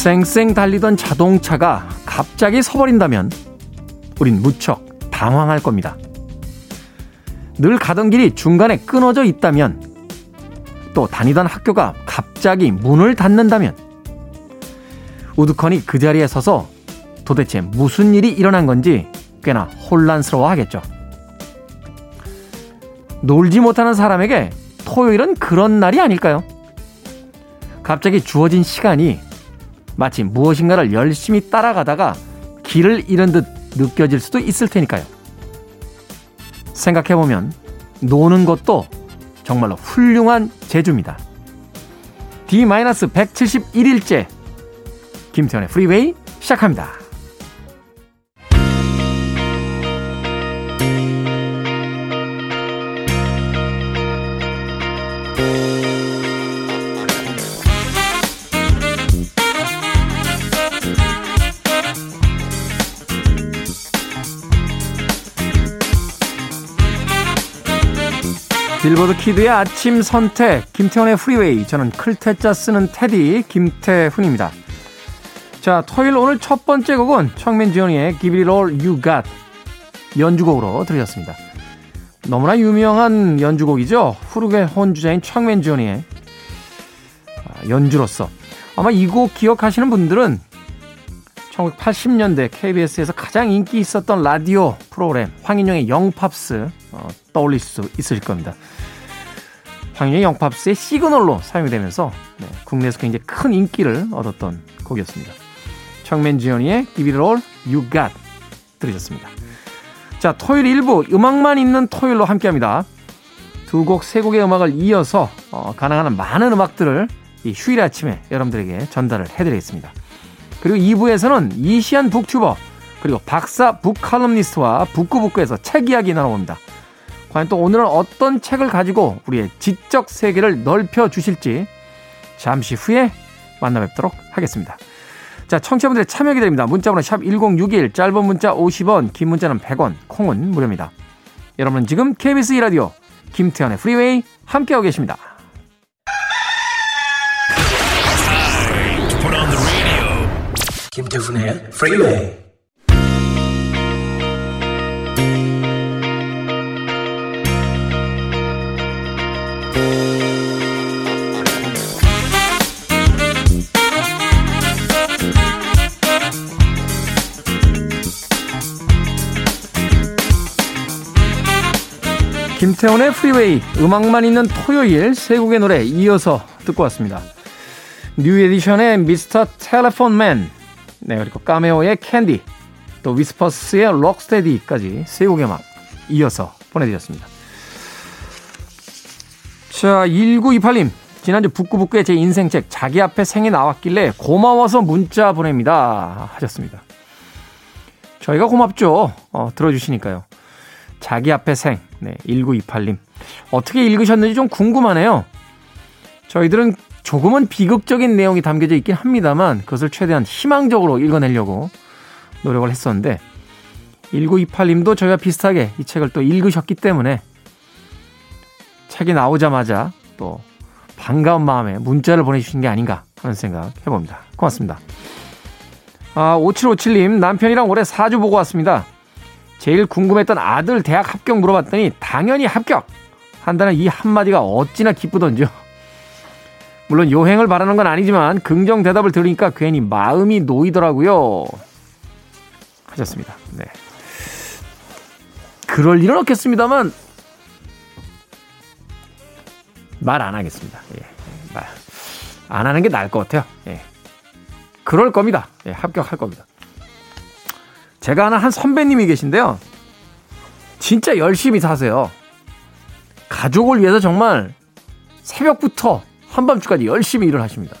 쌩쌩 달리던 자동차가 갑자기 서버린다면 우린 무척 당황할 겁니다. 늘 가던 길이 중간에 끊어져 있다면 또 다니던 학교가 갑자기 문을 닫는다면 우두커니 그 자리에 서서 도대체 무슨 일이 일어난 건지 꽤나 혼란스러워 하겠죠. 놀지 못하는 사람에게 토요일은 그런 날이 아닐까요? 갑자기 주어진 시간이 마치 무엇인가를 열심히 따라가다가 길을 잃은 듯 느껴질 수도 있을 테니까요. 생각해보면 노는 것도 정말로 훌륭한 재주입니다. D-171일째 김태현의 프리웨이 시작합니다. 빌보드 kid의 아침 선택 김태훈의 프리웨이 저는 클 태 자 쓰는 태디 김태훈입니다. 자 토요일 오늘 첫 번째 곡은 척 맨지오니의 Give It All You Got 연주곡으로 들으셨습니다. 너무나 유명한 연주곡이죠. 플루겔혼 주자인 척 맨지오니의 아, 연주로서 아마 이 곡 기억하시는 분들은 1980년대 KBS에서 가장 인기 있었던 라디오 프로그램 황인용의 영팝스 어, 떠올릴 수 있으실 겁니다. 황인영의 영팝스의 시그널로 사용이 되면서 네, 국내에서 굉장히 큰 인기를 얻었던 곡이었습니다. 청맨지연이의 Give It All You Got 들으셨습니다. 자, 토요일 일부 음악만 있는 토요일로 함께합니다. 두 곡, 세 곡의 음악을 이어서 어, 가능한 한 많은 음악들을 이 휴일 아침에 여러분들에게 전달을 해드리겠습니다. 그리고 2부에서는 이시안 북튜버 그리고 박사 북칼럼니스트와 북구북구에서 책 이야기 나눠봅니다. 과연 또 오늘은 어떤 책을 가지고 우리의 지적 세계를 넓혀 주실지 잠시 후에 만나 뵙도록 하겠습니다. 자, 청취자분들의 참여 기다립니다. 문자번호 샵 1061, 짧은 문자 50원, 긴 문자는 100원, 콩은 무료입니다. 여러분은 지금 KBS 2라디오 김태훈의 프리웨이 함께하고 계십니다. 김태훈의 프리웨이 김태훈의 프리웨이 음악만 있는 토요일 세 곡의 노래 이어서 듣고 왔습니다. New Edition의 Mr. Telephone Man 네, 그리고 Cameo의 Candy, 또 Whispers의 Rock Steady까지 세 곡의 음악 이어서 보내드렸습니다. 자, 1928님. 지난주 북구북구의 제 인생책 자기 앞의 생이 나왔길래 고마워서 문자 보냅니다. 하셨습니다. 저희가 고맙죠. 어, 들어주시니까요. 자기 앞에 생. 네, 1928님. 어떻게 읽으셨는지 좀 궁금하네요. 저희들은 조금은 비극적인 내용이 담겨져 있긴 합니다만 그것을 최대한 희망적으로 읽어내려고 노력을 했었는데 1928님도 저희와 비슷하게 이 책을 또 읽으셨기 때문에 책이 나오자마자 또 반가운 마음에 문자를 보내주신 게 아닌가 하는 생각 해봅니다. 고맙습니다. 아, 5757님, 남편이랑 올해 사주 보고 왔습니다. 제일 궁금했던 아들 대학 합격 물어봤더니 당연히 합격! 한다는 이 한마디가 어찌나 기쁘던지요. 물론 요행을 바라는 건 아니지만 긍정 대답을 들으니까 괜히 마음이 놓이더라고요. 하셨습니다. 네. 그럴 일은 없겠습니다만 말 안 하겠습니다. 예. 말. 안 하는 게 나을 것 같아요. 예. 그럴 겁니다. 예, 합격할 겁니다. 제가 아는 한 선배님이 계신데요. 진짜 열심히 사세요. 가족을 위해서 정말 새벽부터 한밤중까지 열심히 일을 하십니다.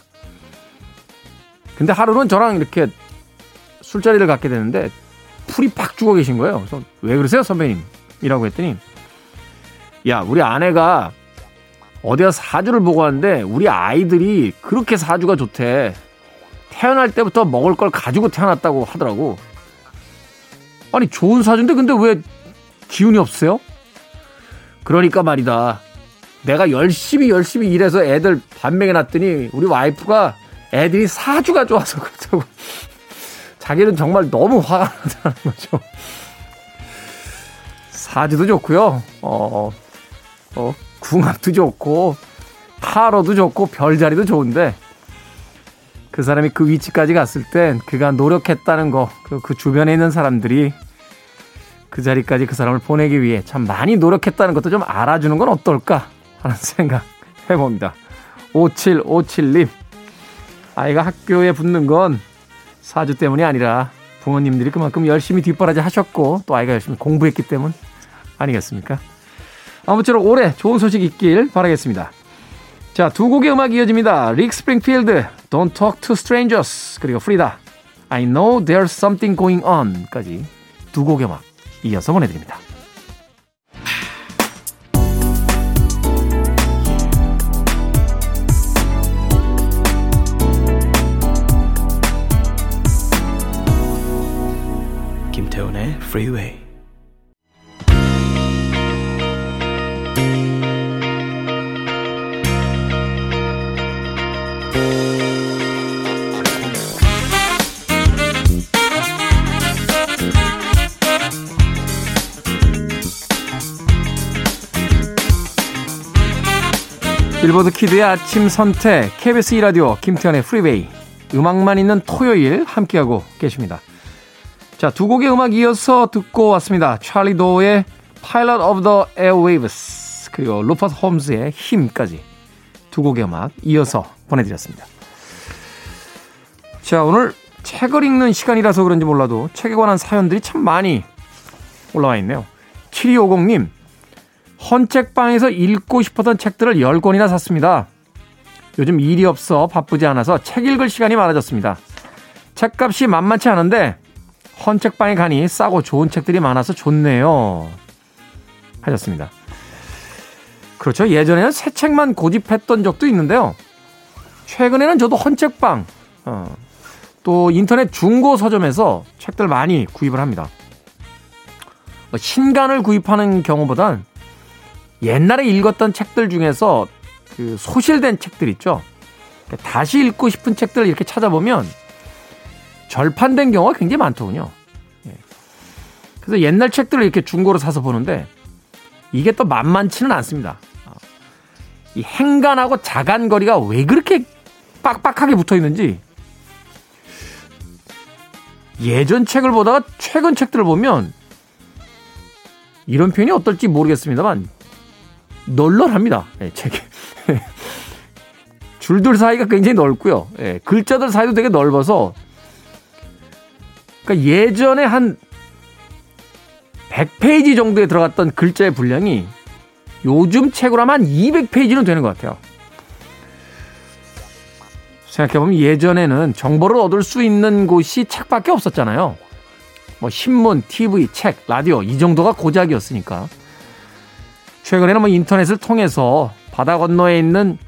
근데 하루는 저랑 이렇게 술자리를 갖게 되는데 풀이 팍 죽어 계신 거예요. 그래서 왜 그러세요, 선배님? 이라고 했더니 야, 우리 아내가 어디가 사주를 보고 왔는데 우리 아이들이 그렇게 사주가 좋대. 태어날 때부터 먹을 걸 가지고 태어났다고 하더라고. 아니, 좋은 사주인데 근데 왜 기운이 없어요? 그러니까 말이다. 내가 열심히 열심히 일해서 애들 반 먹여 놨더니 우리 와이프가 애들이 사주가 좋아서 그렇다고. 자기는 정말 너무 화가 나다는 거죠. 사주도 좋고요. 어, 어, 궁합도 좋고, 타로도 좋고, 별자리도 좋은데, 그 사람이 그 위치까지 갔을 땐 그가 노력했다는 거, 그, 그 주변에 있는 사람들이 그 자리까지 그 사람을 보내기 위해 참 많이 노력했다는 것도 좀 알아주는 건 어떨까 하는 생각 해봅니다. 5757님. 아이가 학교에 붙는 건 사주 때문이 아니라 부모님들이 그만큼 열심히 뒷바라지 하셨고 또 아이가 열심히 공부했기 때문 아니겠습니까? 아무쪼록 올해 좋은 소식 있길 바라겠습니다. 자, 두 곡의 음악 이어집니다. 릭 스프링필드, Don't Talk to Strangers, 그리고 프리다, I Know There's Something Going On까지 두 곡의 음악 이어서 보내드립니다. 김태훈의 Freeway. 빌보드 키드의 아침 선택 KBS 2라디오 김태현의 프리웨이 음악만 있는 토요일 함께하고 계십니다. 자, 두 곡의 음악 이어서 듣고 왔습니다. 찰리 도의 Pilot of the Airwaves 그리고 루퍼스 홈즈의 힘까지 두 곡의 음악 이어서 보내드렸습니다. 자, 오늘 책을 읽는 시간이라서 그런지 몰라도 책에 관한 사연들이 참 많이 올라와 있네요. 7250님, 헌책방에서 읽고 싶었던 책들을 10권이나 샀습니다. 요즘 일이 없어 바쁘지 않아서 책 읽을 시간이 많아졌습니다. 책값이 만만치 않은데 헌책방에 가니 싸고 좋은 책들이 많아서 좋네요. 하셨습니다. 그렇죠. 예전에는 새 책만 고집했던 적도 있는데요. 최근에는 저도 헌책방, 어, 또 인터넷 중고 서점에서 책들 많이 구입을 합니다. 뭐 신간을 구입하는 경우보단 옛날에 읽었던 책들 중에서 그 소실된 책들 있죠. 다시 읽고 싶은 책들을 이렇게 찾아보면 절판된 경우가 굉장히 많더군요. 예. 그래서 옛날 책들을 이렇게 중고로 사서 보는데 이게 또 만만치는 않습니다. 아, 이 행간하고 자간거리가 왜 그렇게 빡빡하게 붙어 있는지 예전 책을 보다가 최근 책들을 보면 이런 표현이 어떨지 모르겠습니다만 널널합니다. 예, 책이. 줄들 사이가 굉장히 넓고요. 예, 글자들 사이도 되게 넓어서 그러니까 예전에 한 100페이지 정도에 들어갔던 글자의 분량이 요즘 책으로 하면 한 200페이지는 되는 것 같아요. 생각해보면 예전에는 정보를 얻을 수 있는 곳이 책밖에 없었잖아요. 뭐 신문, TV, 책, 라디오 이 정도가 고작이었으니까. 최근에는 뭐 인터넷을 통해서 바다 건너에 있는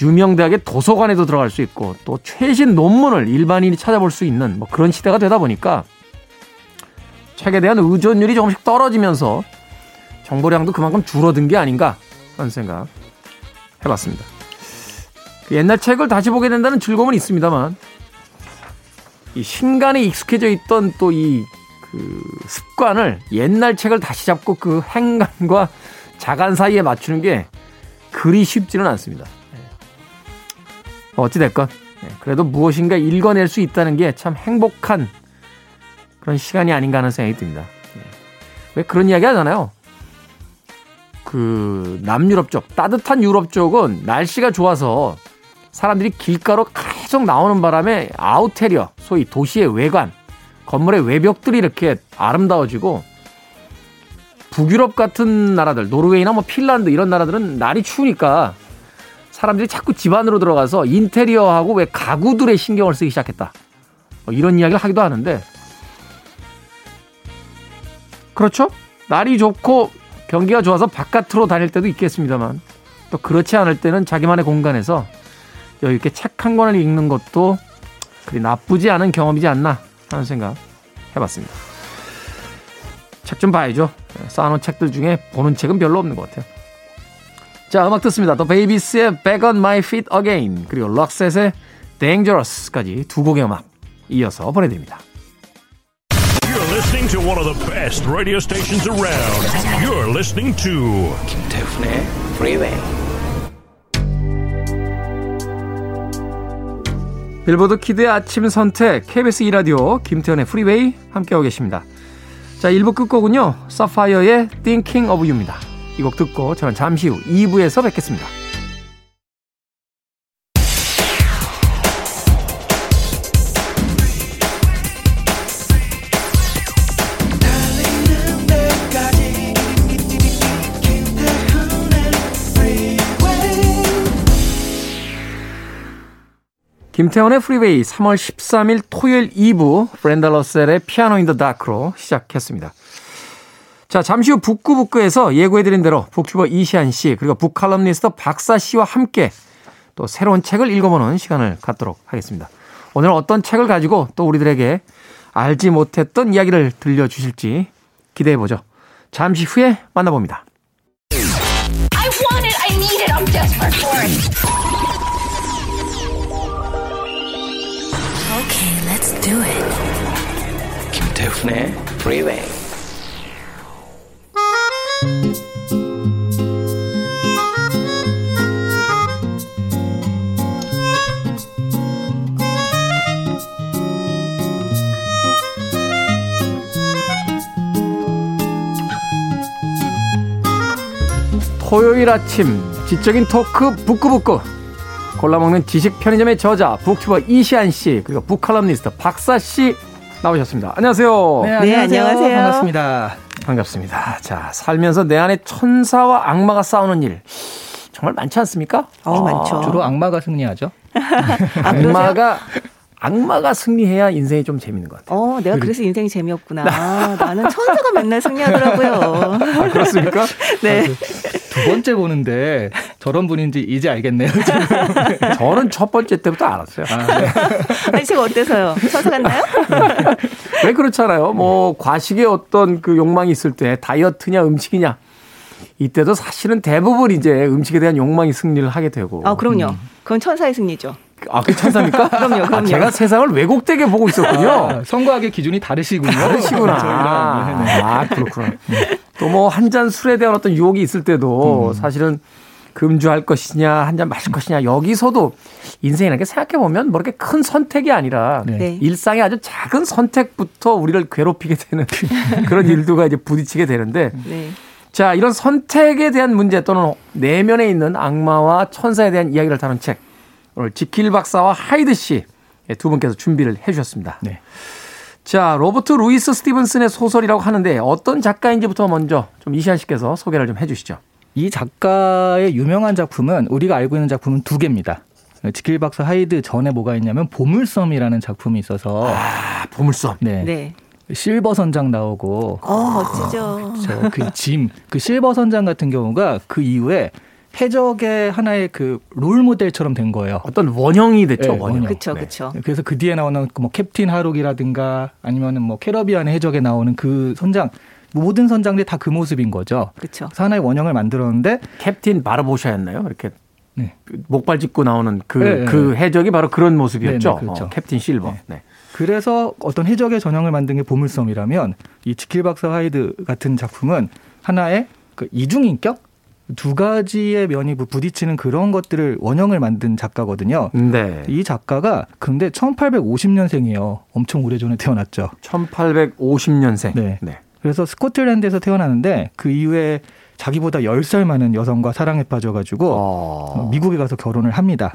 유명 대학의 도서관에도 들어갈 수 있고 또 최신 논문을 일반인이 찾아볼 수 있는 뭐 그런 시대가 되다 보니까 책에 대한 의존율이 조금씩 떨어지면서 정보량도 그만큼 줄어든 게 아닌가 하는 생각 해봤습니다. 그 옛날 책을 다시 보게 된다는 즐거움은 있습니다만 이 신간에 익숙해져 있던 또 이 그 습관을 옛날 책을 다시 잡고 그 행간과 자간 사이에 맞추는 게 그리 쉽지는 않습니다. 예. 어찌됐건, 예, 그래도 무엇인가 읽어낼 수 있다는 게 참 행복한 그런 시간이 아닌가 하는 생각이 듭니다. 예. 왜 그런 이야기 하잖아요. 그 남유럽 쪽, 따뜻한 유럽 쪽은 날씨가 좋아서 사람들이 길가로 계속 나오는 바람에 아우테리어, 소위 도시의 외관, 건물의 외벽들이 이렇게 아름다워지고 북유럽 같은 나라들, 노르웨이나 뭐 핀란드 이런 나라들은 날이 추우니까 사람들이 자꾸 집 안으로 들어가서 인테리어하고 왜 가구들의 신경을 쓰기 시작했다. 뭐 이런 이야기를 하기도 하는데 그렇죠? 날이 좋고 경기가 좋아서 바깥으로 다닐 때도 있겠습니다만 또 그렇지 않을 때는 자기만의 공간에서 여유 있게 책 한 권을 읽는 것도 그리 나쁘지 않은 경험이지 않나 하는 생각 해봤습니다. 책 좀 봐야죠. 쌓아놓은 책들 중에 보는 책은 별로 없는 것 같아요. 자, 음악 듣습니다. 더 베이비스의 Back on My Feet Again 그리고 럭셋의 Dangerous까지 두 곡의 음악 이어서 보내드립니다. You're listening to one of the best radio stations around. You're listening to 김태훈의 Freeway. 빌보드 Kid의 아침 선택 KBS 2라디오 김태훈의 프리웨이 함께하고 계십니다. 자, 1부 끝곡은요. 사파이어의 Thinking of You입니다. 이 곡 듣고 저는 잠시 후 2부에서 뵙겠습니다. 김태훈의 프리웨이 3월 13일 토요일 2부 브렌다 러셀의 Piano in the Dark로 시작했습니다. 자, 잠시 후 북구북구에서 예고해드린 대로 북튜버 이시안 씨 그리고 북칼럼니스트 박사 씨와 함께 또 새로운 책을 읽어보는 시간을 갖도록 하겠습니다. 오늘 어떤 책을 가지고 또 우리들에게 알지 못했던 이야기를 들려주실지 기대해보죠. 잠시 후에 만나봅니다. Let's do it. 김태훈의 Freeway. 토요일 아침 지적인 토크 북구북구 골라먹는 지식 편의점의 저자 북튜버 이시안 씨 그리고 북칼럼니스트 박사 씨 나오셨습니다. 안녕하세요. 네, 안녕하세요. 네, 안녕하세요. 반갑습니다. 반갑습니다. 자, 살면서 내 안에 천사와 악마가 싸우는 일 정말 많지 않습니까? 어, 아, 많죠. 주로 악마가 승리하죠. 아, 악마가 악마가 승리해야 인생이 좀 재밌는 것 같아요. 어, 내가 그래서 인생이 재미없구나. 나는 천사가 맨날 승리하더라고요. 아, 그렇습니까? 네. 두 번째 보는데 저런 분인지 이제 알겠네요. 저는 첫 번째 때부터 알았어요. 아, 네. 아니, 제가 어때서요? 천사 같나요? 왜 그렇잖아요. 뭐, 과식의 어떤 그 욕망이 있을 때 다이어트냐 음식이냐. 이때도 사실은 대부분 이제 음식에 대한 욕망이 승리를 하게 되고. 아, 그럼요. 음. 그건 천사의 승리죠. 아, 그 천사입니까? 그럼요, 그럼요. 아, 제가 세상을 왜곡되게 보고 있었군요. 아, 성과학의 기준이 다르시군요. 다르시구나. 아, 그렇구나. 또 뭐 한 잔 술에 대한 어떤 유혹이 있을 때도 음. 사실은 금주할 것이냐, 한 잔 마실 것이냐, 여기서도 인생이라는 게 생각해 보면 뭐 이렇게 큰 선택이 아니라 네. 네. 일상의 아주 작은 선택부터 우리를 괴롭히게 되는 그런 일도가 이제 부딪히게 되는데 네. 자, 이런 선택에 대한 문제 또는 내면에 있는 악마와 천사에 대한 이야기를 다룬 책. 오늘 지킬 박사와 하이드 씨 두 분께서 준비를 해 주셨습니다. 네. 자, 로버트 루이스 스티븐슨의 소설이라고 하는데 어떤 작가인지부터 먼저 좀 이시안 씨께서 소개를 좀 해 주시죠. 이 작가의 유명한 작품은 우리가 알고 있는 작품은 두 개입니다. 지킬 박사 하이드 전에 뭐가 있냐면 보물섬이라는 작품이 있어서 아, 보물섬. 네. 네. 실버 선장 나오고 어, 멋지죠. 어, 그 짐, 그 실버 선장 같은 경우가 그 이후에 해적의 하나의 그 롤 모델처럼 된 거예요. 어떤 원형이 됐죠, 네, 원형. 그렇죠, 그렇죠. 네. 그래서 그 뒤에 나오는 뭐 캡틴 하록이라든가 아니면은 뭐 캐리비안의 해적에 나오는 그 선장 모든 선장들이 다 그 모습인 거죠. 그렇죠. 하나의 원형을 만들었는데 캡틴 바르보샤였나요? 이렇게 네. 목발 짚고 나오는 그, 네, 그 네. 해적이 바로 그런 모습이었죠. 네, 네 그렇죠. 어, 캡틴 실버. 네. 그래서 어떤 해적의 전형을 만든 게 보물섬이라면 이 지킬 박사 하이드 같은 작품은 하나의 그 이중 인격 두 가지의 면이 부딪히는 그런 것들을 원형을 만든 작가거든요. 네. 이 작가가 근데 1850년생이에요. 엄청 오래전에 태어났죠. 1850년생. 네. 네. 그래서 스코틀랜드에서 태어나는데 그 이후에 자기보다 10살 많은 여성과 사랑에 빠져가지고 어... 미국에 가서 결혼을 합니다.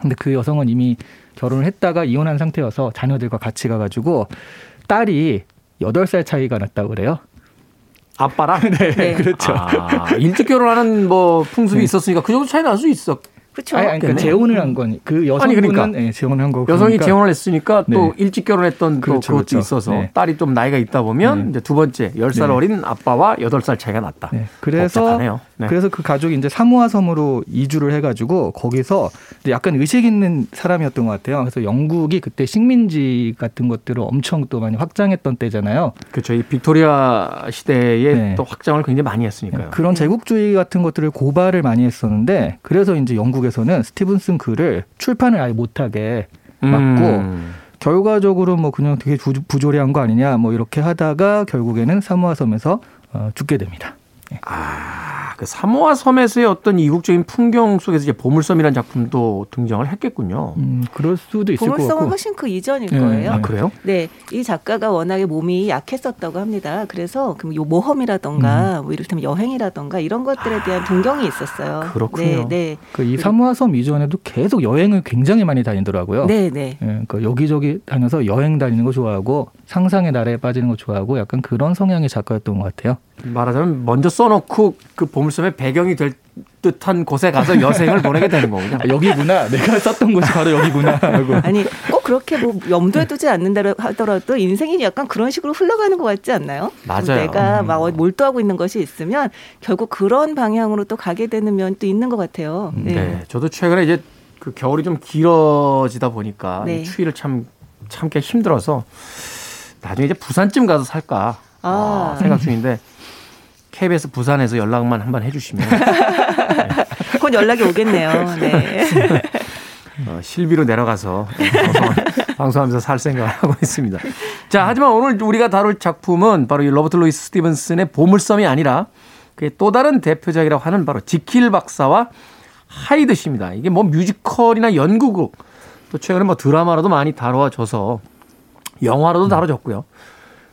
근데 그 여성은 이미 결혼을 했다가 이혼한 상태여서 자녀들과 같이 가가지고 딸이 8살 차이가 났다고 그래요. 아빠랑? 네, 네. 그렇죠. 아, 일찍 결혼하는 뭐 풍습이 네. 있었으니까 그 정도 차이 날 수 있어. 그렇죠. 아니, 아니, 그러니까 재혼을 한 거니 그 여성분은 아니, 그러니까. 예, 재혼을 한 거고 여성이 그러니까 재혼을 했으니까 또 네. 일찍 결혼했던 또 그렇죠, 그것도 그렇죠. 있어서 네. 딸이 좀 나이가 있다 보면 네. 이제 두 번째 10살 네. 어린 아빠와 8살 차이가 났다. 네, 그래서 복잡하네요. 네. 그래서 그 가족이 이제 사모아 섬으로 이주를 해가지고 거기서 약간 의식 있는 사람이었던 것 같아요. 그래서 영국이 그때 식민지 같은 것들을 엄청 또 많이 확장했던 때잖아요. 그렇죠. 이 빅토리아 시대에 네. 또 확장을 굉장히 많이 했으니까요. 그런 제국주의 같은 것들을 고발을 많이 했었는데 그래서 이제 영국에 서는 스티븐슨 글을 출판을 아예 못하게 막고 음. 결과적으로 뭐 그냥 되게 부- 부조리한 거 아니냐 뭐 이렇게 하다가 결국에는 사모아 섬에서 어, 죽게 됩니다. 아, 그 사모아 섬에서의 어떤 이국적인 풍경 속에서 이제 보물섬이라는 작품도 등장을 했겠군요. 음, 그럴 수도 있을 것 보물섬은 같고. 훨씬 그 이전일 네. 거예요. 아, 그래요? 네, 이 작가가 워낙에 몸이 약했었다고 합니다. 그래서 그 요 모험이라던가 뭐 이를테면 여행이라던가 이런 것들에 대한 동경이 있었어요. 아, 그렇군요. 네, 네, 그 이 사모아 섬 이전에도 계속 여행을 굉장히 많이 다니더라고요. 네, 네. 예, 그러니까 여기저기 다녀서 여행 다니는 거 좋아하고 상상의 나라에 빠지는 거 좋아하고 약간 그런 성향의 작가였던 것 같아요. 말하자면 먼저 써놓고 그 보물섬의 배경이 될 듯한 곳에 가서 여생을 보내게 되는 거군요. 아, 여기구나. 내가 썼던 곳이 바로 여기구나 하고. 아니 꼭 그렇게 뭐 염두에 두지 않는다 하더라도 인생이 약간 그런 식으로 흘러가는 것 같지 않나요? 맞아요. 내가 막 몰두하고 있는 것이 있으면 결국 그런 방향으로 또 가게 되는 면도 있는 것 같아요. 네. 저도 최근에 이제 그 겨울이 좀 길어지다 보니까 네. 이 추위를 참 참기 힘들어서 나중에 이제 부산쯤 가서 살까 아. 아, 생각 중인데 KBS 부산에서 연락만 한번 해주시면 곧 연락이 오겠네요. 네. 어, 실비로 내려가서 방송, 방송하면서 살 생각을 하고 있습니다. 자, 하지만 오늘 우리가 다룰 작품은 바로 이 로버트 루이스 스티븐슨의 보물섬이 아니라 그의 또 다른 대표작이라고 하는 바로 지킬 박사와 하이드 씨입니다. 이게 뭐 뮤지컬이나 연극, 또 최근에 뭐 드라마로도 많이 다뤄져서 영화로도 다뤄졌고요.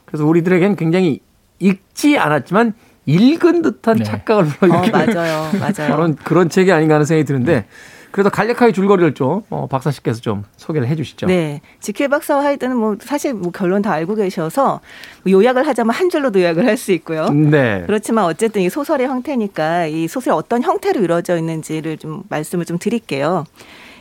그래서 우리들에겐 굉장히 읽지 않았지만 읽은 듯한 네. 착각을 어, 불러일으키는 맞아요. 맞아요. 그런 그런 책이 아닌가 하는 생각이 드는데 그래도 간략하게 줄거리를 좀 어, 박사 씨께서 좀 소개를 해주시죠. 네. 지킬 박사와 하이드는 뭐 사실 뭐 결론 다 알고 계셔서 뭐 요약을 하자면 한 줄로도 요약을 할 수 있고요. 네. 그렇지만 어쨌든 이 소설의 형태니까 이 소설이 어떤 형태로 이루어져 있는지를 좀 말씀을 좀 드릴게요.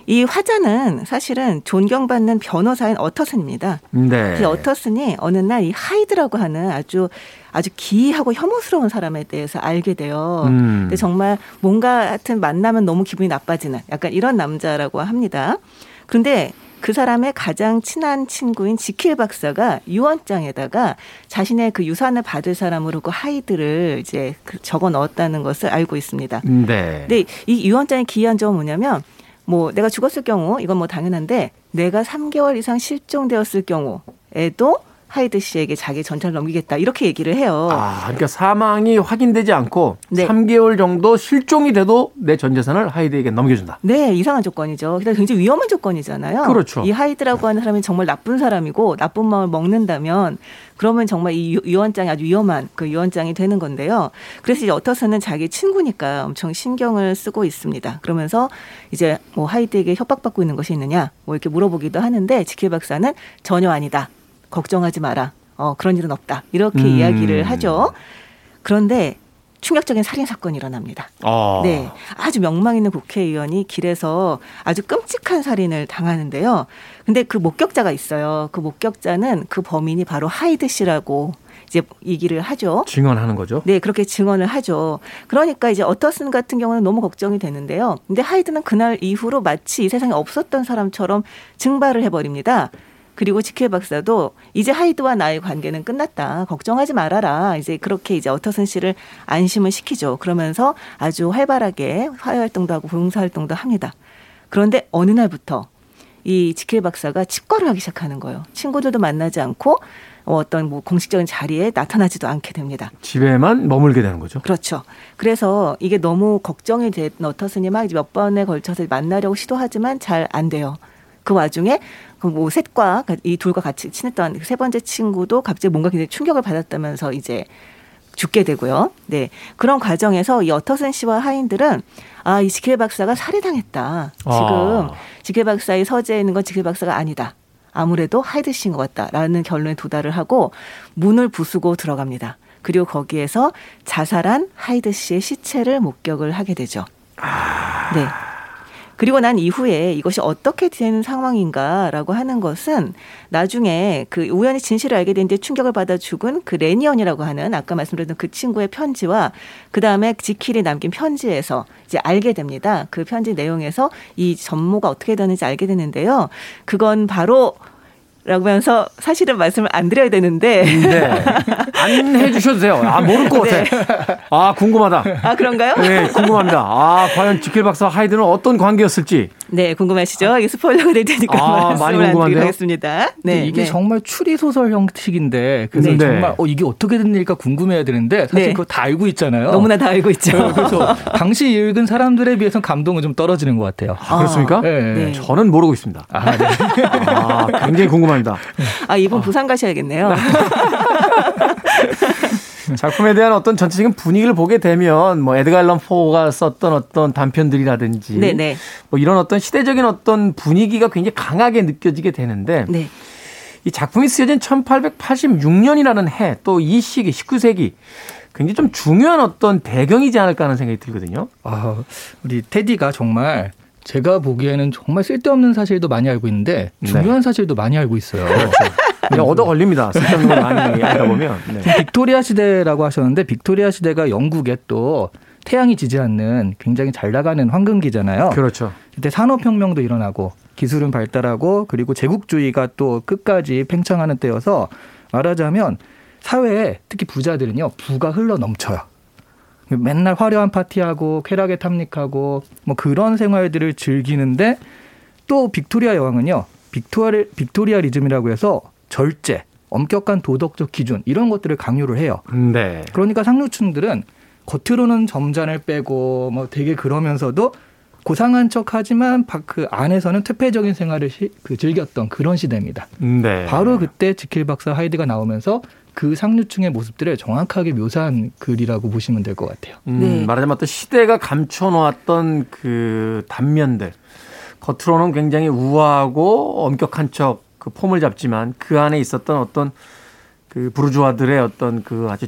이 화자는 사실은 존경받는 변호사인 어터슨입니다. 네. 이 어터슨이 어느 날 이 하이드라고 하는 아주 아주 기이하고 혐오스러운 사람에 대해서 알게 돼요. 음. 근데 정말 뭔가 하여튼 만나면 너무 기분이 나빠지는 약간 이런 남자라고 합니다. 그런데 그 사람의 가장 친한 친구인 지킬 박사가 유언장에다가 자신의 그 유산을 받을 사람으로 그 하이드를 이제 그 적어 넣었다는 것을 알고 있습니다. 네. 근데 이 유언장의 기이한 점은 뭐냐면 뭐 내가 죽었을 경우 이건 뭐 당연한데 내가 3개월 이상 실종되었을 경우에도 하이드 씨에게 자기 전 재산을 넘기겠다 이렇게 얘기를 해요. 아, 그러니까 사망이 확인되지 않고 네. 3개월 정도 실종이 돼도 내 전 재산을 하이드에게 넘겨준다. 네, 이상한 조건이죠. 근데 굉장히 위험한 조건이잖아요. 그렇죠. 이 하이드라고 하는 사람이 정말 나쁜 사람이고 나쁜 마음을 먹는다면 그러면 정말 이 유- 유언장이 아주 위험한 그 유언장이 되는 건데요. 그래서 이제 어터슨은 자기 친구니까 엄청 신경을 쓰고 있습니다. 그러면서 이제 뭐 하이드에게 협박받고 있는 것이 있느냐 뭐 이렇게 물어보기도 하는데 지킬 박사는 전혀 아니다. 걱정하지 마라. 어, 그런 일은 없다. 이렇게 음. 이야기를 하죠. 그런데 충격적인 살인 사건이 일어납니다. 어. 네. 아주 명망 있는 국회의원이 길에서 아주 끔찍한 살인을 당하는데요. 근데 그 목격자가 있어요. 그 목격자는 그 범인이 바로 하이드 씨라고 이제 얘기를 하죠. 증언하는 거죠. 네, 그렇게 증언을 하죠. 그러니까 이제 어터슨 같은 경우는 너무 걱정이 되는데요. 근데 하이드는 그날 이후로 마치 이 세상에 없었던 사람처럼 증발을 해버립니다. 그리고 지킬 박사도 이제 하이드와 나의 관계는 끝났다. 걱정하지 말아라. 이제 그렇게 이제 어터슨 씨를 안심을 시키죠. 그러면서 아주 활발하게 사회 활동도 하고 봉사 활동도 합니다. 그런데 어느 날부터 이 지킬 박사가 칩거를 하기 시작하는 거예요. 친구들도 만나지 않고 어떤 뭐 공식적인 자리에 나타나지도 않게 됩니다. 집에만 머물게 되는 거죠. 그렇죠. 그래서 이게 너무 걱정이 된 어터슨이 막 몇 번에 걸쳐서 만나려고 시도하지만 잘 안 돼요. 그 와중에 그뭐 셋과 이 둘과 같이 친했던 세 번째 친구도 갑자기 뭔가 굉장히 충격을 받았다면서 이제 죽게 되고요. 네. 그런 과정에서 이 어터슨 씨와 하인들은 아, 이 지킬 박사가 살해당했다. 지금 아. 지킬 박사의 서재에 있는 건 지킬 박사가 아니다. 아무래도 하이드 씨인 것 같다라는 결론에 도달을 하고 문을 부수고 들어갑니다. 그리고 거기에서 자살한 하이드 씨의 시체를 목격을 하게 되죠. 네. 그리고 난 이후에 이것이 어떻게 되는 상황인가라고 하는 것은 나중에 그 우연히 진실을 알게 된 뒤에 충격을 받아 죽은 그 레니언이라고 하는 아까 말씀드렸던 그 친구의 편지와 그 다음에 지킬이 남긴 편지에서 이제 알게 됩니다. 그 편지 내용에서 이 전모가 어떻게 되는지 알게 되는데요. 그건 바로 라면서 사실은 말씀을 안 드려야 되는데. 네. 안 해주셔도 돼요. 아, 모를 것 같아. 네. 아, 궁금하다. 아, 그런가요? 네, 궁금합니다. 아, 과연 지킬 박사 하이드는 어떤 관계였을지. 네, 궁금하시죠? 이게 스포일러가 될 테니까 아, 많이 궁금한데요. 하겠습니다. 네, 이게 네. 정말 추리 소설 형식인데 그래서 네. 정말 어 이게 어떻게 된 일일까 궁금해야 되는데 사실 네. 그거 다 알고 있잖아요. 너무나 다 알고 있죠. 네, 그래서 당시 읽은 사람들에 비해서 감동은 좀 떨어지는 것 같아요. 아, 그렇습니까? 네. 저는 모르고 있습니다. 아, 네. 아, 굉장히 궁금합니다. 아, 이번 아. 부산 가셔야겠네요. 작품에 대한 어떤 전체적인 분위기를 보게 되면 뭐 에드가 앨런 포가 썼던 어떤 단편들이라든지 네네. 뭐 이런 어떤 시대적인 어떤 분위기가 굉장히 강하게 느껴지게 되는데 네. 이 작품이 쓰여진 1886년이라는 해 또 이 시기 19세기 굉장히 좀 중요한 어떤 배경이지 않을까 하는 생각이 들거든요. 아, 우리 테디가 정말 제가 보기에는 정말 쓸데없는 사실도 많이 알고 있는데 중요한 네. 사실도 많이 알고 있어요. 그냥 얻어 걸립니다. 쓸데없는 걸 많이 알다 보면. 네. 빅토리아 시대라고 하셨는데 빅토리아 시대가 영국에 또 태양이 지지 않는 굉장히 잘 나가는 황금기잖아요. 그렇죠. 그때 산업혁명도 일어나고 기술은 발달하고 그리고 제국주의가 또 끝까지 팽창하는 때여서 말하자면 사회에 특히 부자들은요 부가 흘러 넘쳐요. 맨날 화려한 파티하고 쾌락에 탐닉하고 뭐 그런 생활들을 즐기는데 또 빅토리아 여왕은요 빅토리, Victorianism이라고 해서 절제, 엄격한 도덕적 기준 이런 것들을 강요를 해요. 네. 그러니까 상류층들은 겉으로는 점잔을 빼고 뭐 되게 그러면서도 고상한 척 하지만 그 안에서는 퇴폐적인 생활을 시, 그 즐겼던 그런 시대입니다. 네. 바로 그때 지킬 박사 하이드가 나오면서 그 상류층의 모습들을 정확하게 묘사한 글이라고 보시면 될 것 같아요. 음, 네. 말하자면 또 시대가 감춰놓았던 그 단면들 겉으로는 굉장히 우아하고 엄격한 척 그 폼을 잡지만 그 안에 있었던 어떤 그 부르주아들의 어떤 그 아주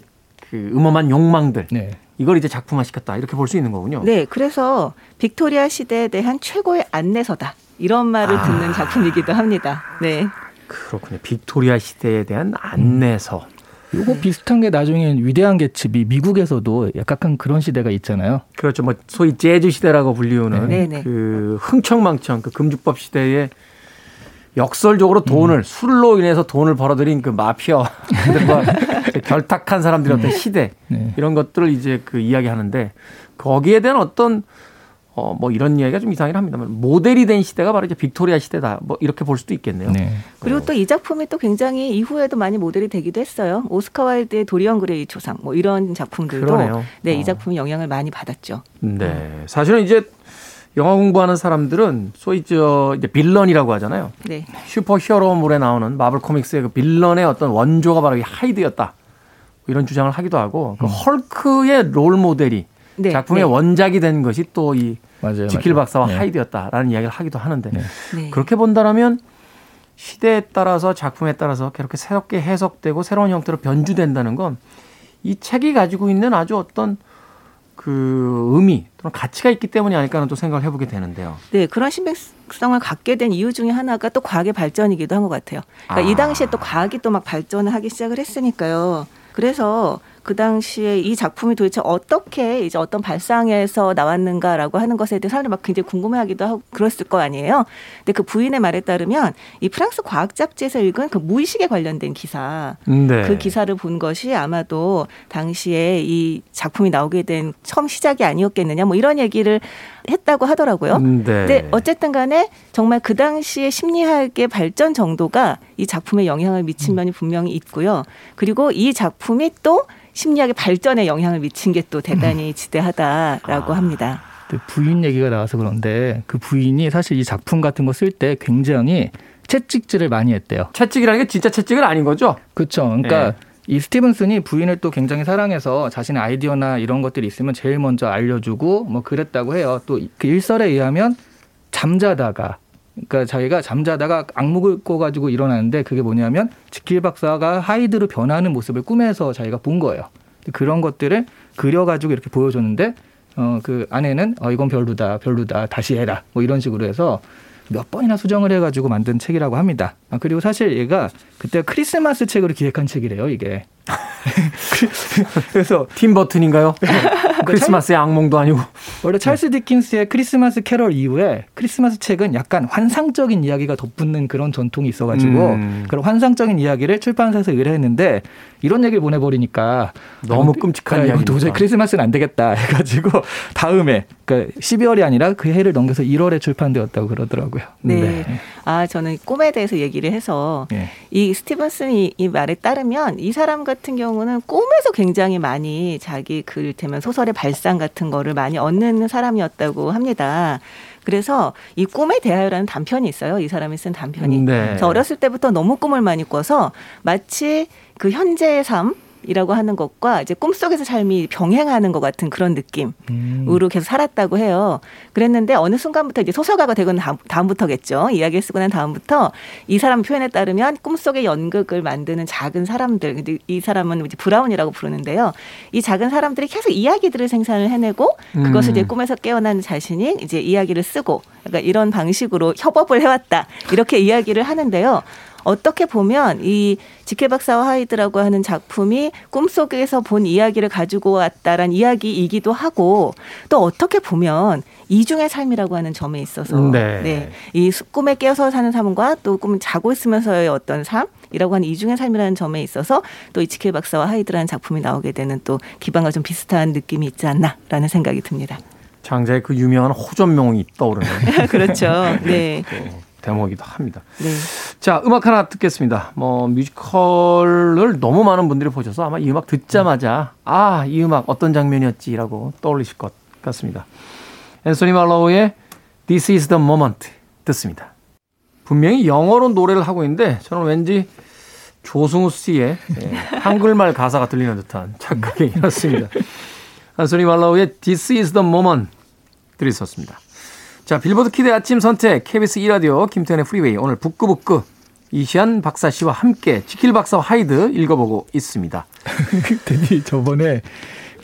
그 음험한 욕망들 네. 이걸 이제 작품화 시켰다 이렇게 볼 수 있는 거군요. 네, 그래서 빅토리아 시대에 대한 최고의 안내서다 이런 말을 아. 듣는 작품이기도 합니다. 네. 그렇군요. 빅토리아 시대에 대한 안내서. 음. 요거 비슷한 게 나중에 위대한 개츠비 미국에서도 약간 그런 시대가 있잖아요. 그렇죠. 뭐 소위 재즈 시대라고 불리우는 네네. 네. 그 흥청망청 그 금주법 시대에 역설적으로 돈을 음. 술로 인해서 돈을 벌어들인 그 마피아들과 결탁한 사람들의 어떤 네. 시대 네. 이런 것들을 이제 그 이야기하는데 거기에 대한 어떤 어, 뭐 이런 이야기가 좀 이상하긴 합니다만 모델이 된 시대가 바로 이제 빅토리아 시대다. 뭐 이렇게 볼 수도 있겠네요. 네. 그리고 또 이 작품이 또 굉장히 이후에도 많이 모델이 되기도 했어요. 오스카 와일드의 도리언 그레이 초상 뭐 이런 작품들도 그러네요. 네, 이 어. 작품이 영향을 많이 받았죠. 네. 사실은 이제 영화 공부하는 사람들은 소위 저 이제 villain이라고 하잖아요. 네. superhero물에 나오는 마블 코믹스의 그 villain의 어떤 원조가 바로 이 하이드였다. 뭐 이런 주장을 하기도 하고 그 음. 헐크의 role model이 네. 작품의 네. 원작이 된 것이 또이 맞아요, 지킬 맞아요. 박사와 네. 하이드였다라는 이야기를 하기도 하는데 네. 네. 그렇게 본다라면 시대에 따라서 작품에 따라서 그렇게 새롭게 해석되고 새로운 형태로 변주된다는 건 이 책이 가지고 있는 아주 어떤 그 의미 또는 가치가 있기 때문이 아닐까 하는 또 생각을 해보게 되는데요. 네, 그런 신빙성을 갖게 된 이유 중에 하나가 또 과학의 발전이기도 한 것 같아요. 그러니까 아. 이 당시에 또 과학이 또 막 발전을 하기 시작을 했으니까요. 그래서 그 당시에 이 작품이 도대체 어떻게 이제 어떤 발상에서 나왔는가라고 하는 것에 대해 사람들이 막 굉장히 궁금해하기도 하고 그랬을 거 아니에요. 근데 그 부인의 말에 따르면 이 프랑스 과학 잡지에서 읽은 그 무의식에 관련된 기사, 네. 그 기사를 본 것이 아마도 당시에 이 작품이 나오게 된 처음 시작이 아니었겠느냐, 뭐 이런 얘기를 했다고 하더라고요. 네. 근데 어쨌든 간에 정말 그 당시에 심리학의 발전 정도가 이 작품에 영향을 미친 면이 분명히 있고요. 그리고 이 작품이 또 심리학의 발전에 영향을 미친 게 또 대단히 음. 지대하다라고 아. 합니다. 부인 얘기가 나와서 그런데 그 부인이 사실 이 작품 같은 거 쓸 때 굉장히 채찍질을 많이 했대요. 채찍이라는 게 진짜 채찍은 아닌 거죠? 그렇죠. 그러니까 네. 이 스티븐슨이 부인을 또 굉장히 사랑해서 자신의 아이디어나 이런 것들이 있으면 제일 먼저 알려주고 뭐 그랬다고 해요. 또 그 일설에 의하면 잠자다가 그러니까 자기가 잠자다가 악몽을 꿔가지고 일어나는데 그게 뭐냐면 지킬 박사가 하이드로 변하는 모습을 꿈에서 자기가 본 거예요. 그런 것들을 그려가지고 이렇게 보여줬는데 어, 그 아내는 어, 이건 별로다, 별로다, 다시 해라. 뭐 이런 식으로 해서 몇 번이나 수정을 해가지고 만든 책이라고 합니다. 아, 그리고 사실 얘가 그때 크리스마스 책으로 기획한 책이래요, 이게. 그래서 팀 버튼인가요? 크리스마스의 악몽도 아니고. 원래 찰스 디킨스의 크리스마스 캐럴 이후에 크리스마스 책은 약간 환상적인 이야기가 덧붙는 그런 전통이 있어가지고 음. 그런 환상적인 이야기를 출판사에서 의뢰했는데 이런 얘기를 보내버리니까 너무 아, 끔찍한 이거 이야기니까. 도저히 크리스마스는 안 되겠다 해가지고 다음에 그러니까 12월이 아니라 그 해를 넘겨서 1월에 출판되었다고 그러더라고요. 네. 아, 저는 꿈에 대해서 얘기를 해서 네. 이 스티븐슨이 이 말에 따르면 이 사람 같은 경우는 꿈에서 굉장히 많이 자기 그 이를테면 소설의 발상 같은 거를 많이 얻는 사람이었다고 합니다. 그래서 이 꿈의 대하여라는 단편이 있어요. 이 사람이 쓴 단편이. 네. 그래서 어렸을 때부터 너무 꿈을 많이 꿔서 마치 그 현재의 삶 이라고 하는 것과 이제 꿈속에서 삶이 병행하는 것 같은 그런 느낌. 음. 으로 계속 살았다고 해요. 그랬는데 어느 순간부터 이제 소설가가 되고 다음, 다음부터겠죠. 이야기를 쓰고 난 다음부터 이 사람 표현에 따르면 꿈속의 연극을 만드는 작은 사람들. 근데 이 사람은 이제 브라운이라고 부르는데요. 이 작은 사람들이 계속 이야기들을 생산을 해내고 그것을 이제 음. 꿈에서 깨어난 자신이 이제 이야기를 쓰고 그러니까 이런 방식으로 협업을 해왔다. 이렇게 이야기를 하는데요. 어떻게 보면 이 지킬 박사와 하이드라고 하는 작품이 꿈속에서 본 이야기를 가지고 왔다란 이야기이기도 하고 또 어떻게 보면 이중의 삶이라고 하는 점에 있어서 네. 이 수- 꿈에 깨어서 사는 삶과 또 꿈을 자고 있으면서의 어떤 삶이라고 하는 이중의 삶이라는 점에 있어서 또이 지킬 박사와 하이드라는 작품이 나오게 되는 또 기반과 좀 비슷한 느낌이 있지 않나라는 생각이 듭니다. 장자의 그 유명한 호전명이 떠오르는 그렇죠. 네. 또 대목이기도 합니다. 네. 자, 음악 하나 듣겠습니다. 뭐 뮤지컬을 너무 많은 분들이 보셔서 아마 이 음악 듣자마자 아, 이 음악 어떤 장면이었지라고 떠올리실 것 같습니다. 앤소니 말로우의 This is the moment 듣습니다. 분명히 영어로 노래를 하고 있는데 저는 왠지 조승우 씨의 예, 한글말 가사가 들리는 듯한 착각이 일었습니다. 앤소니 월로우의 This is the moment 들으셨습니다. 자, 빌보드 키드 아침 선택 KBS 2라디오 김태현의 프리웨이 오늘 북구북구 이시안 박사 씨와 함께 지킬 박사와 하이드 읽어보고 있습니다. 되게 저번에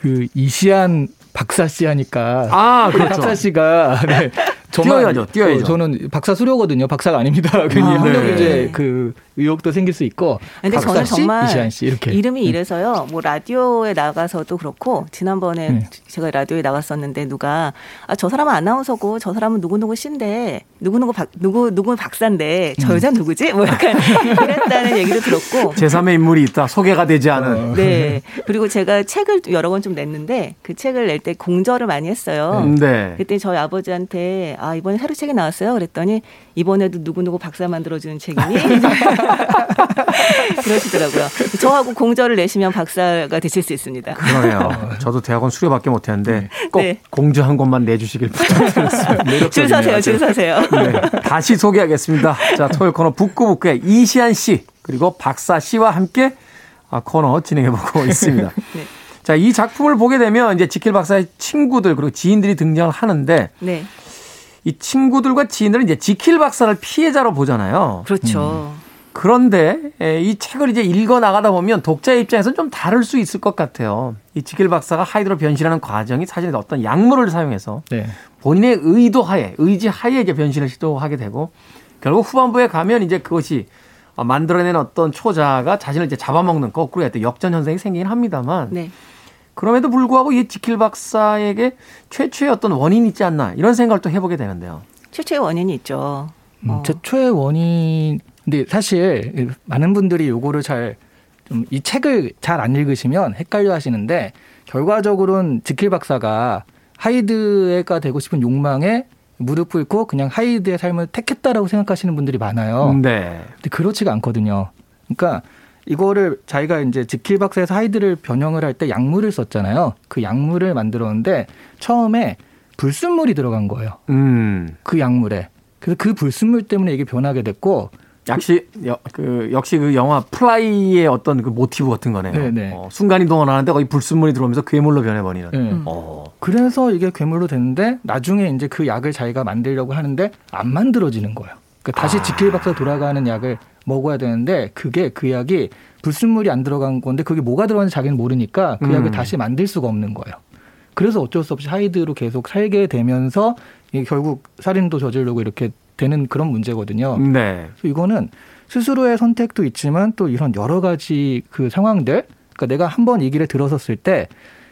그 이시안 박사 씨 하니까 아, 그렇죠. 박사 씨가 네, 뛰어야죠, 뛰어야죠. 어, 저는 박사 수료거든요. 박사가 아닙니다. 괜히 아, 학력 네. 이제 그 의혹도 생길 수 있고. 근데 저는 씨, 정말 이시안 씨 이렇게 음. 이름이 이래서요. 뭐 라디오에 나가서도 그렇고 지난번에 네. 제가 라디오에 나갔었는데 누가 아 저 사람은 아나운서고 저 사람은 누구 누구 씨인데 누구 누구 박 누구 누구 박사인데 음. 저 여자 누구지? 뭐 약간 이랬다는 얘기도 들었고. 제3의 인물이 있다. 소개가 되지 않은. 네. 그리고 제가 책을 여러 권 좀 냈는데 그 책을 낼 때 공저를 많이 했어요. 네. 그때 저희 아버지한테 아 이번에 새로 책이 나왔어요. 그랬더니 이번에도 누구 누구 박사 만들어주는 책이니 그러시더라고요. 저하고 공저를 내시면 박사가 되실 수 있습니다. 그러네요. 저도 대학원 수료밖에 못했는데 꼭 네. 공주 한 권만 내주시길 부탁드렸습니다. 줄 서세요, 줄 서세요. 네, 다시 소개하겠습니다. 자, 토요일 코너 북구북구의 이시안 씨 그리고 박사 씨와 함께 아, 코너 진행해보고 있습니다. 네. 자, 이 작품을 보게 되면 이제 지킬 박사의 친구들 그리고 지인들이 등장을 하는데 네, 이 친구들과 지인들은 이제 지킬 박사를 피해자로 보잖아요. 그렇죠. 그런데 에, 이 책을 이제 읽어 나가다 보면 독자의 입장에서는 좀 다를 수 있을 것 같아요. 이 지킬 박사가 하이드로 변신하는 과정이 사실 어떤 약물을 사용해서 네. 본인의 의도 하에, 의지 하에 이제 변신을 시도하게 되고 결국 후반부에 가면 이제 그것이 어, 만들어낸 어떤 초자가 자신을 이제 잡아먹는 거꾸로 했던 역전 현상이 생기긴 합니다만 네, 그럼에도 불구하고 이 지킬 박사에게 최초의 어떤 원인이 있지 않나 이런 생각을 또 해보게 되는데요. 최초의 원인이 있죠. 음, 어. 최초의 원인 근데 사실 많은 분들이 요거를 잘 좀 이 책을 잘 안 읽으시면 헷갈려 하시는데 결과적으로는 지킬 박사가 하이드가 되고 싶은 욕망에 무릎 꿇고 그냥 하이드의 삶을 택했다라고 생각하시는 분들이 많아요. 네. 근데 그렇지가 않거든요. 그러니까 이거를 자기가 이제 지킬 박사에서 하이드를 변형을 할 때 약물을 썼잖아요. 그 약물을 만들었는데 처음에 불순물이 들어간 거예요. 음. 그 약물에. 그래서 그 불순물 때문에 이게 변하게 됐고 역시 여, 그 역시 그 영화 플라이의 어떤 그 모티브 같은 거네요. 네네. 어, 순간 이동을 하는데 거기 불순물이 들어오면서 괴물로 변해버리는. 네. 어. 그래서 이게 괴물로 됐는데 나중에 이제 그 약을 자기가 만들려고 하는데 안 만들어지는 거예요. 그러니까 다시 아. 지킬 박사 돌아가는 약을 먹어야 되는데 그게 그 약이 불순물이 안 들어간 건데 그게 뭐가 들어가는지 자기는 모르니까 그 음. 약을 다시 만들 수가 없는 거예요. 그래서 어쩔 수 없이 하이드로 계속 살게 되면서 결국 살인도 저지르고 이렇게 되는 그런 문제거든요. 네. 그래서 이거는 스스로의 선택도 있지만 또 이런 여러 가지 그 상황들, 그러니까 내가 한 번 이 길에 들어섰을 때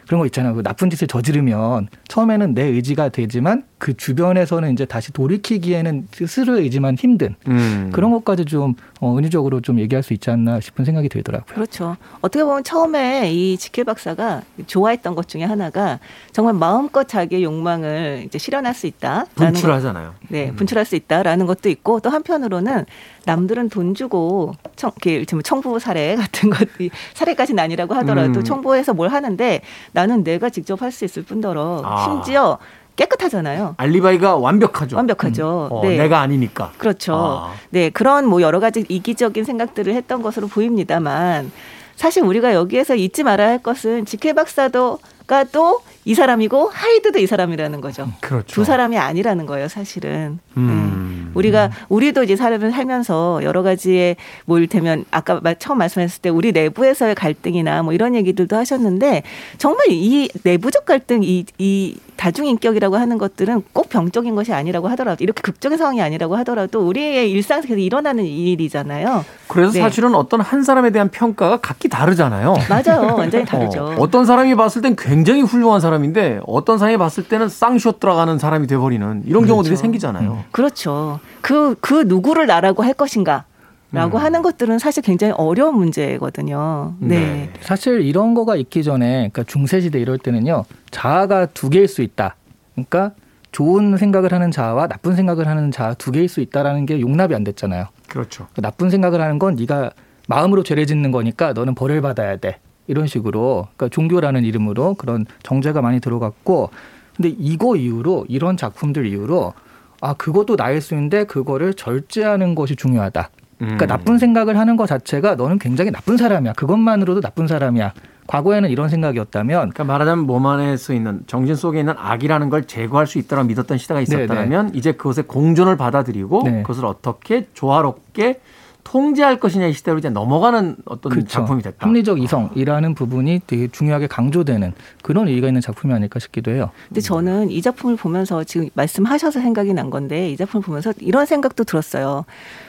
그런 거 있잖아요. 그 나쁜 짓을 저지르면 처음에는 내 의지가 되지만 그 주변에서는 이제 다시 돌이키기에는 스스로의 의지만 힘든 음. 그런 것까지 좀 어, 은유적으로 좀 얘기할 수 있지 않나 싶은 생각이 들더라고요. 그렇죠. 어떻게 보면 처음에 이 지킬 박사가 좋아했던 것 중에 하나가 정말 마음껏 자기의 욕망을 이제 실현할 수 것, 분출하잖아요. 네, 분출할 수 있다라는 것도 있고 또 한편으로는 남들은 돈 주고 청, 이렇게 뭐 청부 사례 같은 것이 사례까지는 아니라고 하더라도 음. 청부해서 뭘 하는데 나는 내가 직접 할 수 있을 뿐더러 아. 심지어 깨끗하잖아요. 알리바이가 완벽하죠. 완벽하죠. 어, 네. 내가 아니니까. 그렇죠. 아. 네, 그런 뭐 여러 가지 이기적인 생각들을 했던 것으로 보입니다만 사실 우리가 여기에서 잊지 말아야 할 것은 지킬 박사도가 또 이 사람이고 하이드도 이 사람이라는 거죠. 그렇죠. 두 사람이 아니라는 거예요, 사실은. 음. 네. 우리가 우리도 이제 삶을 살면서 여러 가지의 뭐 이를테면 아까 마- 처음 말씀하셨을 때 우리 내부에서의 갈등이나 뭐 이런 얘기들도 하셨는데 정말 이 내부적 갈등 이, 이 다중인격이라고 하는 것들은 꼭 병적인 것이 아니라고 하더라도 이렇게 극적인 상황이 아니라고 하더라도 우리의 일상에서 계속 일어나는 일이잖아요. 그래서 네. 사실은 어떤 한 사람에 대한 평가가 각기 다르잖아요. 맞아요. 완전히 다르죠. 어, 어떤 사람이 봤을 땐 굉장히 훌륭한 사람 인데 어떤 사람이 봤을 때는 쌍쇼 들어가는 사람이 돼버리는 이런 경우들이 그렇죠. 생기잖아요. 그렇죠. 그, 그 누구를 나라고 할 것인가. 라고 음. 하는 것들은 사실 굉장히 어려운 문제거든요. 네. 네. 사실 이런 거가 있기 전에 그러니까 중세 시대 이럴 때는요 자아가 두 개일 수 있다. 그러니까 좋은 생각을 하는 자아와 나쁜 생각을 하는 자아 두 개일 수 있다라는 게 용납이 안 됐잖아요. 그렇죠. 그 나쁜 생각을 하는 건 네가 마음으로 죄를 짓는 거니까 너는 벌을 받아야 돼. 이런 식으로 그러니까 종교라는 이름으로 그런 정죄가 많이 들어갔고 근데 이거 이후로 이런 작품들 이후로 아 그것도 나일 수 있는데 그거를 절제하는 것이 중요하다. 그러니까 음. 나쁜 생각을 하는 것 자체가 너는 굉장히 나쁜 사람이야. 그것만으로도 나쁜 사람이야. 과거에는 이런 생각이었다면 그러니까 말하자면 몸 안에 서 있는 정신 속에 있는 악이라는 걸 제거할 수 있다고 믿었던 시대가 있었다면 이제 그것의 공존을 받아들이고 네. 그것을 어떻게 조화롭게 통제할 것이냐 이 시대로 이제 넘어가는 어떤 그렇죠. 작품이 됐다. 합리적 이성이라는 부분이 되게 중요하게 강조되는 그런 의의가 있는 작품이 아닐까 싶기도 해요. 근데 저는 이 작품을 보면서 지금 말씀하셔서 생각이 난 건데 이 작품을 보면서 이런 생각도 들었어요.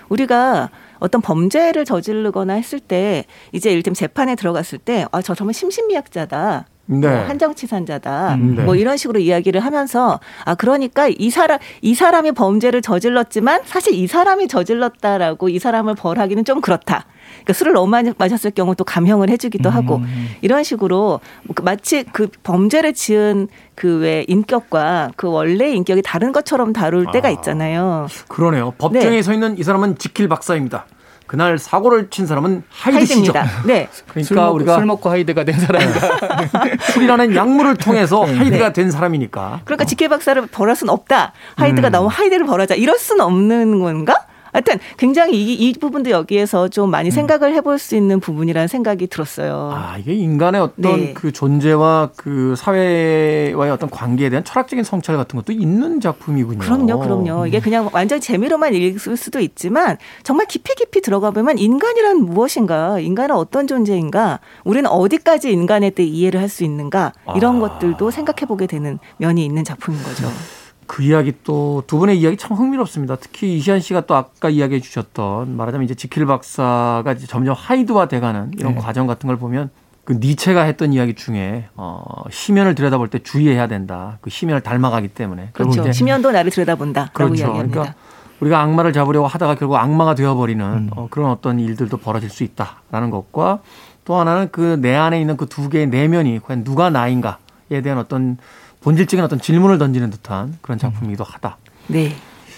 우리가 어떤 범죄를 저지르거나 했을 때 이제 이를테면 재판에 들어갔을 때 아 저 정말 심신미약자다. 네. 뭐 한정치산자다. 음, 네. 뭐 이런 식으로 이야기를 하면서 아 그러니까 이 사람 이 사람이 범죄를 저질렀지만 사실 이 사람이 저질렀다라고 이 사람을 벌하기는 좀 그렇다. 그러니까 술을 너무 많이 마셨을 경우 또 감형을 해주기도 하고 이런 식으로 그 마치 그 범죄를 지은 그 왜 인격과 그 원래 인격이 다른 것처럼 다룰 때가 아. 있잖아요. 그러네요. 법정에 네. 서 있는 이 사람은 지킬 박사입니다. 그날 사고를 친 사람은 하이드 씨죠. 하이드입니다. 네. 그러니까 술 먹고, 우리가 술 먹고 하이드가 된 사람이다. 술이라는 약물을 통해서 네. 하이드가 된 사람이니까. 그러니까 지킬 박사를 벌할 수는 없다. 하이드가 음. 너무 하이드를 벌하자. 이럴 수는 없는 건가? 하여튼 굉장히 이, 이 부분도 여기에서 좀 많이 생각을 해볼 수 있는 부분이라는 생각이 들었어요. 음. 아, 이게 인간의 어떤 네. 그 존재와 그 사회와의 어떤 관계에 대한 철학적인 성찰 같은 것도 있는 작품이군요. 그럼요, 그럼요. 이게 그냥 완전 재미로만 읽을 수도 있지만 정말 깊이 깊이 들어가 보면 인간이란 무엇인가, 인간은 어떤 존재인가, 우리는 어디까지 인간에 대해 이해를 할 수 있는가 이런 아. 것들도 생각해 보게 되는 면이 있는 작품인 거죠. 그 이야기 또 두 분의 이야기 참 흥미롭습니다. 특히 이시안 씨가 또 아까 이야기해 주셨던 말하자면 이제 지킬 박사가 이제 점점 하이드화 돼가는 이런 네. 과정 같은 걸 보면 그 니체가 했던 이야기 중에 어 시면을 들여다볼 때 주의해야 된다. 그 시면을 닮아가기 때문에 그렇죠. 심연도 나를 들여다본다라고 그렇죠. 이야기합니다. 그러니까 우리가 악마를 잡으려고 하다가 결국 악마가 되어버리는 음. 어, 그런 어떤 일들도 벌어질 수 있다라는 것과 또 하나는 그 내 안에 있는 그 두 개의 내면이 과연 누가 나인가에 대한 어떤 본질적인 어떤 질문을 던지는 듯한 그런 작품이기도 하다. 네.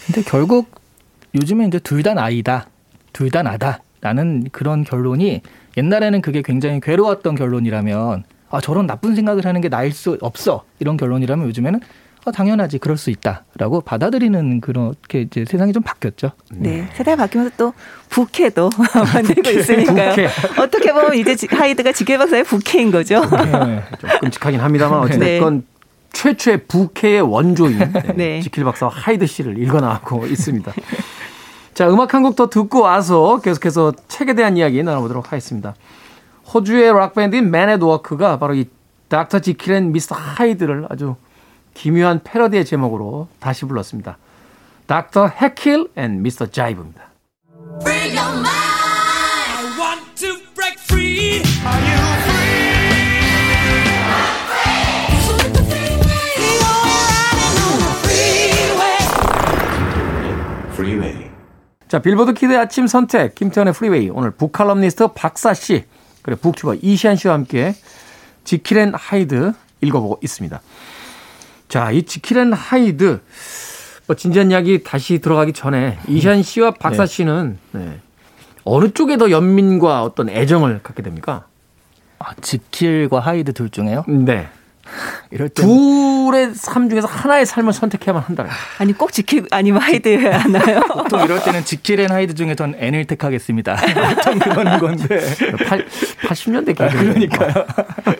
근데 결국 요즘에 이제 둘 다 나이다, 둘 다 나다라는 그런 결론이 옛날에는 그게 굉장히 괴로웠던 결론이라면 아 저런 나쁜 생각을 하는 게 나일 수 없어 이런 결론이라면 요즘에는 아, 당연하지 그럴 수 있다라고 받아들이는 그렇게 이제 세상이 좀 바뀌었죠. 네. 세대가 바뀌면서 또 부캐도 만들고 있으니까요. 부캐. 어떻게 보면 이제 지- 하이드가 지킬 박사의 부캐인 거죠. 네. 좀 끔찍하긴 합니다만 어찌됐건 최초의 부캐의 원조인 네, 네. 지킬 박사와 하이드 씨를 읽어나가고 있습니다. 자, 음악 한 곡 더 듣고 와서 계속해서 책에 대한 이야기 나눠보도록 하겠습니다. 호주의 락밴드인 Men at Work가 바로 이 Dr. Jekyll and Mr. Hyde를 아주 기묘한 패러디의 제목으로 다시 불렀습니다. Dr. Heckyll and Mr. Jive입니다. 자, 빌보드 키드의 아침 선택, 김태현의 프리웨이. 오늘 북칼럼니스트 박사 씨, 그리고 북튜버 이시안 씨와 함께 지킬 앤 하이드 읽어보고 있습니다. 자, 이 지킬 앤 하이드, 뭐 진지한 이야기 다시 들어가기 전에 이시안 씨와 박사 네. 씨는 네. 어느 쪽에 더 연민과 어떤 애정을 갖게 됩니까? 아, 지킬과 하이드 둘 중에요? 네. 이럴 때 둘의 삶 중에서 하나의 삶을 선택해야만 한다. 아니 꼭 지킬 아니면 하이드여야 하나요? 또 이럴 때는 지킬 and 하이드 중에 전 and을 택하겠습니다. 어떤 그런 건데. 80년대 개그 그러니까요.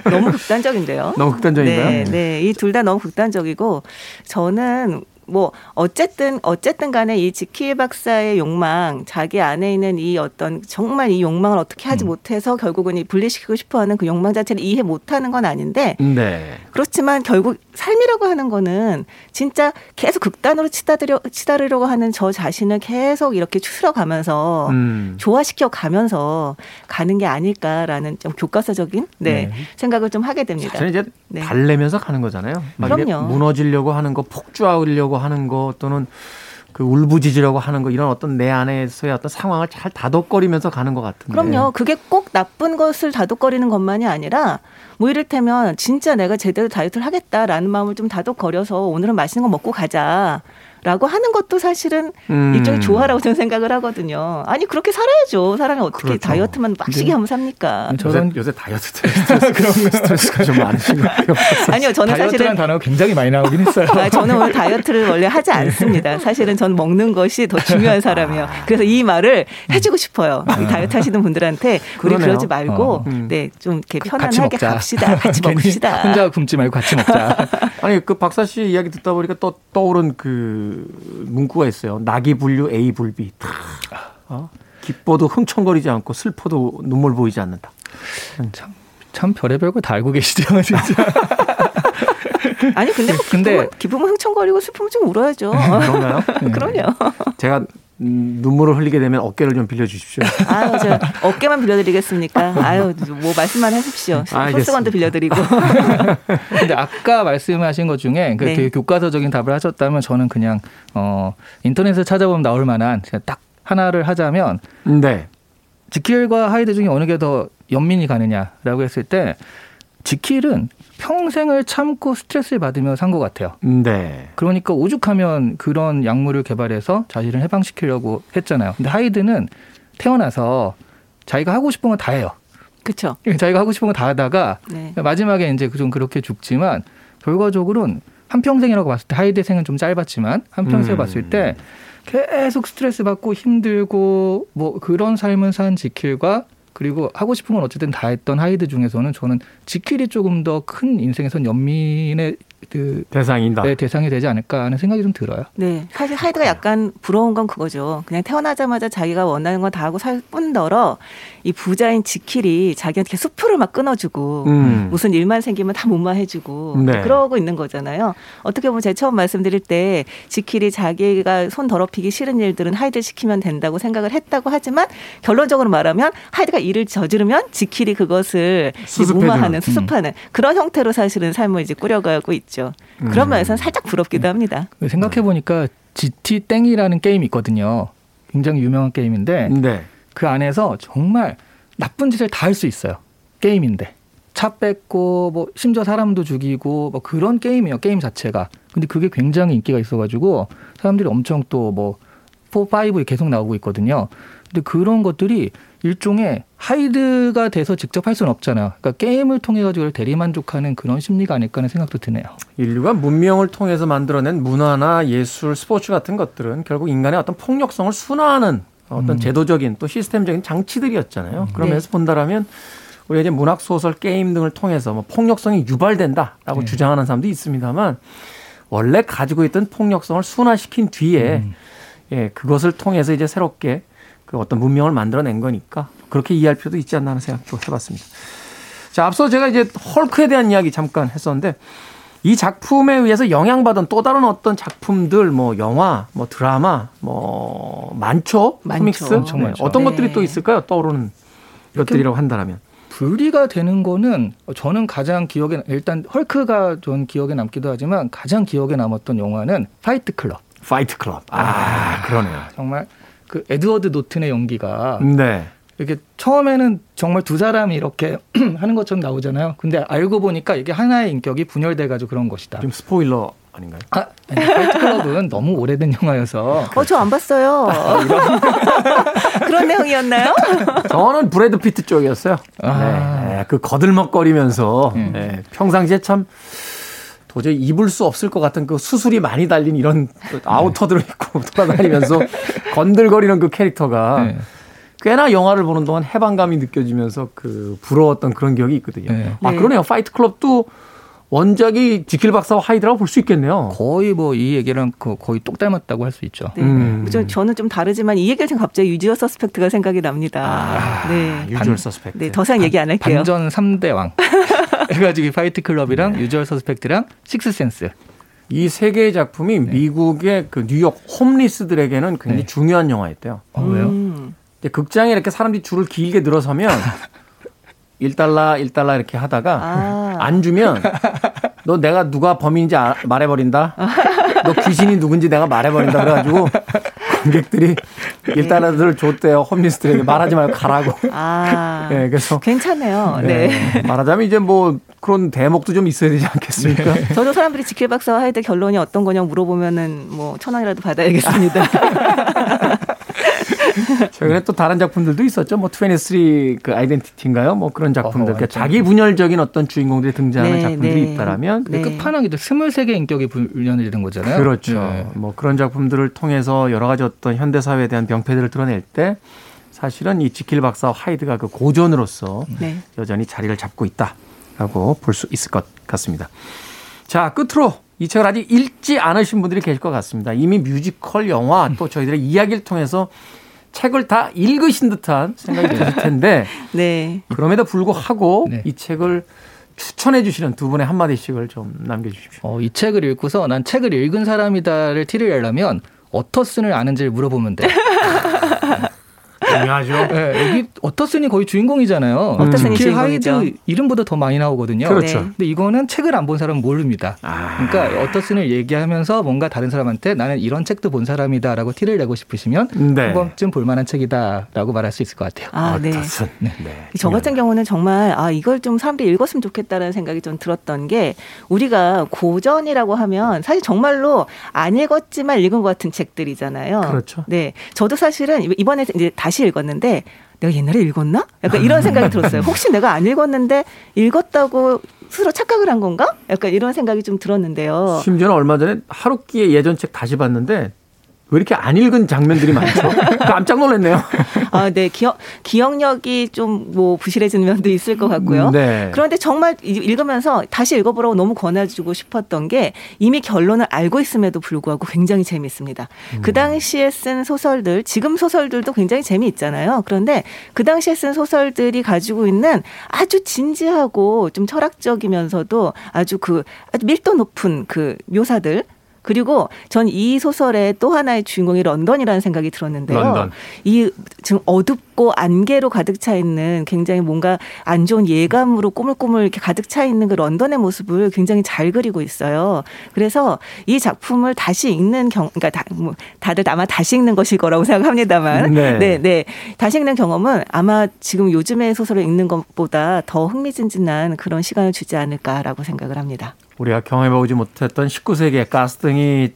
너무 극단적인데요. 너무 극단적인가요? 네, 네. 이 둘 다 너무 극단적이고 저는 뭐 어쨌든 어쨌든 간에 이 지킬 박사의 욕망, 자기 안에 있는 이 어떤 정말 이 욕망을 어떻게 하지 음. 못해서 결국은 이 분리시키고 싶어하는 그 욕망 자체를 이해 못하는 건 아닌데 네. 그렇지만 결국 삶이라고 하는 거는 진짜 계속 극단으로 치달으려 치달으려고 하는 저 자신을 계속 이렇게 추스러가면서 음. 조화시켜 가면서 가는 게 아닐까라는 좀 교과서적인 네, 네. 생각을 좀 하게 됩니다. 저는 이제 네. 달래면서 가는 거잖아요. 그럼요. 무너지려고 하는 거, 폭주하려고 하는 거 또는 그 울부짖으려고 하는 거 이런 어떤 내 안에서의 어떤 상황을 잘 다독거리면서 가는 것 같은데. 그럼요. 그게 꼭 나쁜 것을 다독거리는 것만이 아니라 뭐 이를테면 진짜 내가 제대로 다이어트를 하겠다라는 마음을 좀 다독거려서 오늘은 맛있는 거 먹고 가자. 라고 하는 것도 사실은 음. 일종의 조화라고 저는 생각을 하거든요. 아니 그렇게 살아야죠. 사람이 어떻게 그렇죠. 다이어트만 빡시게 하면 삽니까? 저는 요새, 요새 다이어트 스트레스, 스트레스가 좀 많으신 것 같아요. 아니요, 저는 사실은 단어가 굉장히 많이 나오긴 했어요. 아, 저는 오늘 다이어트를 원래 하지 않습니다. 사실은 저는 먹는 것이 더 중요한 사람이에요. 그래서 이 말을 해주고 싶어요. 이 다이어트 하시는 분들한테 우리 그러지 말고 어. 음. 네좀 이렇게 편안하게 갑시다. 같이 먹읍시다. 혼자 굶지 말고 같이 먹자. 아니 그 박사 씨 이야기 듣다 보니까 또 떠오른 그 문구가 있어요. 낙이 분류 A 불비. 어? 기뻐도 흥청거리지 않고 슬퍼도 눈물 보이지 않는다. 참, 참 별의별 거 다 알고 계시죠, 진짜. 아니 근데 뭐 근데 기쁨은, 기쁨은 흥청거리고 슬픔은 좀 울어야죠. 그런가요? 그럼요. 제가 음, 눈물을 흘리게 되면 어깨를 좀 빌려주십시오. 아유, 저 어깨만 빌려드리겠습니까? 아유, 뭐 말씀만 하십시오. 풀스건도 빌려드리고. 근데 아까 말씀하신 것 중에 그 네. 되게 교과서적인 답을 하셨다면 저는 그냥 어 인터넷에 찾아보면 나올 만한 딱 하나를 하자면 네. 지킬과 하이드 중에 어느 게 더 연민이 가느냐라고 했을 때 지킬은 평생을 참고 스트레스를 받으며 산 것 같아요. 네. 그러니까 오죽하면 그런 약물을 개발해서 자신을 해방시키려고 했잖아요. 근데 하이드는 태어나서 자기가 하고 싶은 건 다 해요. 그렇죠. 자기가 하고 싶은 건 다 하다가 네. 마지막에 이제 좀 그렇게 죽지만 결과적으로는 한 평생이라고 봤을 때 하이드 생은 좀 짧았지만 한 평생 음. 봤을 때 계속 스트레스 받고 힘들고 뭐 그런 삶을 산 지킬과 그리고 하고 싶은 건 어쨌든 다 했던 하이드 중에서는 저는 지킬이 조금 더 큰 인생에선 연민의 그 대상이다. 네, 대상이 되지 않을까 하는 생각이 좀 들어요. 네, 사실 하이드가 약간 부러운 건 그거죠. 그냥 태어나자마자 자기가 원하는 건 다 하고 살 뿐더러 이 부자인 지킬이 자기한테 수표를 막 끊어주고 음. 무슨 일만 생기면 다 무마해주고 네. 그러고 있는 거잖아요. 어떻게 보면 제가 처음 말씀드릴 때 지킬이 자기가 손 더럽히기 싫은 일들은 하이드 시키면 된다고 생각을 했다고 하지만 결론적으로 말하면 하이드가 일을 저지르면 지킬이 그것을 무마하는 수습하는 음. 그런 형태로 사실은 삶을 이제 꾸려가고 있죠. 그런 음. 면에서는 살짝 부럽기도 합니다. 생각해 보니까 GT 땡이라는 게임이 있거든요. 굉장히 유명한 게임인데 네. 그 안에서 정말 나쁜 짓을 다 할 수 있어요. 게임인데. 차 뺏고 뭐 심지어 사람도 죽이고 뭐 그런 게임이에요. 게임 자체가. 근데 그게 굉장히 인기가 있어 가지고 사람들이 엄청 또뭐 4, 5에 계속 나오고 있거든요. 근데 그런 것들이 일종의 하이드가 돼서 직접 할 수는 없잖아요. 그러니까 게임을 통해 가지고 대리 만족하는 그런 심리가 아닐까 하는 생각도 드네요. 인류가 문명을 통해서 만들어낸 문화나 예술, 스포츠 같은 것들은 결국 인간의 어떤 폭력성을 순화하는 어떤 음. 제도적인 또 시스템적인 장치들이었잖아요. 음. 그러면서 네. 본다라면 우리가 이제 문학 소설, 게임 등을 통해서 뭐 폭력성이 유발된다라고 네. 주장하는 사람도 있습니다만 원래 가지고 있던 폭력성을 순화시킨 뒤에 음. 예, 그것을 통해서 이제 새롭게 그 어떤 문명을 만들어낸 거니까 그렇게 이해할 필요도 있지 않나 하는 생각도 해봤습니다. 자, 앞서 제가 이제 헐크에 대한 이야기 잠깐 했었는데 이 작품에 의해서 영향받은 또 다른 어떤 작품들 뭐 영화, 뭐 드라마, 뭐 많죠? 많죠. comics 엄청 네. 많죠. 어떤 네. 것들이 또 있을까요? 떠오르는 것들이라고 한다면. 분리가 되는 거는 저는 가장 기억에 일단 헐크가 전 기억에 남기도 하지만 가장 기억에 남았던 영화는 파이트 클럽. 파이트 클럽. 아, 그러네요. 정말 그 에드워드 노튼의 연기가 네. 이렇게 처음에는 정말 두 사람이 이렇게 하는 것처럼 나오잖아요. 근데 알고 보니까 이게 하나의 인격이 분열돼 가지고 그런 것이다. 지금 스포일러 아닌가요? 아, 아니, 파이트 클럽은 너무 오래된 영화여서 어, 저 안 봤어요. 그런 내용이었나요? 저는 브래드 피트 쪽이었어요. 아. 네, 그 거들먹거리면서 음. 네, 평상시에 참 도저히 입을 수 없을 것 같은 그 수술이 많이 달린 이런 그 아우터들을 입고 돌아다니면서 건들거리는 그 캐릭터가 네. 꽤나 영화를 보는 동안 해방감이 느껴지면서 그 부러웠던 그런 기억이 있거든요. 네. 아 네. 그러네요. 파이트 클럽도 원작이 지킬 박사와 하이드라고 볼 수 있겠네요. 거의 뭐 이 얘기랑 그 거의 똑 닮았다고 할 수 있죠. 네. 음. 저, 저는 좀 다르지만 이 얘기를 지금 갑자기 유주얼 서스펙트가 생각이 납니다. 아, 네. 유주얼 서스펙트. 네, 더 이상 얘기 안 할게요. 반전 3대 왕. 해가지고 이 파이트 클럽이랑 유주얼 서스펙트랑 식스센스. 이 세 개의 작품이 미국의 그 뉴욕 홈리스들에게는 굉장히 네. 중요한 영화였대요. 어, 왜요? 음. 극장에 이렇게 사람들이 줄을 길게 늘어서면 1달러, 1달러 이렇게 하다가 아. 안 주면 너 내가 누가 범인인지 아- 말해버린다. 너 귀신이 누군지 내가 말해버린다. 그래가지고 관객들이 1달러들을 줬대요. 홈리스트에게 말하지 말고 가라고. 아. 네, 그래서 괜찮네요. 네. 네. 말하자면 이제 뭐 그런 대목도 좀 있어야 되지 않겠습니까? 저도 사람들이 지킬 박사와 하이드 결론이 어떤 거냐 물어보면은 뭐 천 원이라도 받아야겠습니다. 최근에 또 다른 작품들도 있었죠. 뭐 23그 아이덴티티인가요? 뭐 그런 작품들. 어허, 그러니까 자기 분열적인 어떤 주인공들이 등장하는 네, 작품들이 네. 있다라면 네. 끝판왕이도 23개 인격이 분련이 되는 거잖아요. 그렇죠. 네. 뭐 그런 작품들을 통해서 여러 가지 어떤 현대 사회에 대한 병폐들을 드러낼 때 사실은 이 지킬 박사와 하이드가 그 고전으로서 네. 여전히 자리를 잡고 있다라고 볼 수 있을 것 같습니다. 자, 끝으로 이 책을 아직 읽지 않으신 분들이 계실 것 같습니다. 이미 뮤지컬 영화 또 저희들의 이야기를 통해서 책을 다 읽으신 듯한 생각이 드실 텐데 네. 그럼에도 불구하고 네. 이 책을 추천해 주시는 두 분의 한마디씩을 좀 남겨주십시오. 어, 이 책을 읽고서 난 책을 읽은 사람이다를 티를 내려면 어터슨을 아는지를 물어보면 돼. 중요하죠. 네, 여기 어터슨이 거의 주인공이잖아요. 어터슨이 주인공이죠. 하이드 이름보다 더 많이 나오거든요. 그렇죠. 네. 근데 이거는 책을 안 본 사람은 모릅니다. 아. 그러니까 어터슨을 얘기하면서 뭔가 다른 사람한테 나는 이런 책도 본 사람이다라고 티를 내고 싶으시면 네. 한 번쯤 볼 만한 책이다라고 말할 수 있을 것 같아요. 아, 네. 어떻든. 네. 저 같은 경우는 정말 아 이걸 좀 사람들이 읽었으면 좋겠다라는 생각이 좀 들었던 게 우리가 고전이라고 하면 사실 정말로 안 읽었지만 읽은 것 같은 책들이잖아요. 그렇죠. 네, 저도 사실은 이번에 이제 다시 읽었는데 내가 옛날에 읽었나? 약간 이런 생각이 들었어요. 혹시 내가 안 읽었는데 읽었다고 스스로 착각을 한 건가? 약간 이런 생각이 좀 들었는데요. 심지어는 얼마 전에 하루키의 예전 책 다시 봤는데 왜 이렇게 안 읽은 장면들이 많죠? 깜짝 놀랐네요. 아, 네. 기억, 기억력이 좀 뭐 부실해지는 면도 있을 것 같고요. 네. 그런데 정말 이- 읽으면서 다시 읽어보라고 너무 권해주고 싶었던 게 이미 결론을 알고 있음에도 불구하고 굉장히 재미있습니다. 그 당시에 쓴 소설들, 지금 소설들도 굉장히 재미있잖아요. 그런데 그 당시에 쓴 소설들이 가지고 있는 아주 진지하고 좀 철학적이면서도 아주 그 아주 밀도 높은 그 묘사들 그리고 전 이 소설의 또 하나의 주인공이 런던이라는 생각이 들었는데요. 런던. 이 지금 어둡고 안개로 가득 차 있는 굉장히 뭔가 안 좋은 예감으로 꾸물꾸물 이렇게 가득 차 있는 그 런던의 모습을 굉장히 잘 그리고 있어요. 그래서 이 작품을 다시 읽는 경, 그러니까 다, 뭐 다들 아마 다시 읽는 것일 거라고 생각합니다만, 네. 네, 네, 다시 읽는 경험은 아마 지금 요즘의 소설을 읽는 것보다 더 흥미진진한 그런 시간을 주지 않을까라고 생각을 합니다. 우리가 경험해보지 못했던 19세기의 가스등이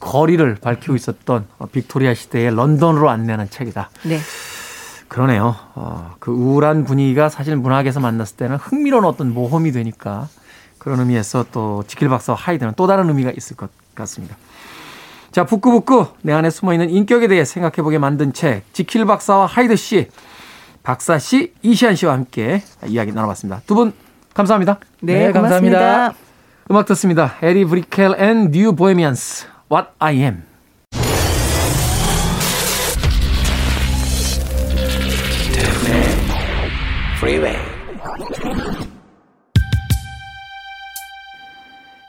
거리를 밝히고 있었던 어, 빅토리아 시대의 런던으로 안내하는 책이다. 네, 그러네요. 어, 그 우울한 분위기가 사실 문학에서 만났을 때는 흥미로운 어떤 모험이 되니까 그런 의미에서 또 지킬 박사와 하이드는 또 다른 의미가 있을 것 같습니다. 자, 북구북구 내 안에 숨어있는 인격에 대해 생각해보게 만든 책 지킬 박사와 하이드 씨, 박사 씨, 이시안 씨와 함께 이야기 나눠봤습니다. 두 분 감사합니다. 네, 네, 감사합니다. 고맙습니다. 음악 듣습니다. 에디 브리켈 앤 뉴 보헤미안스 What I Am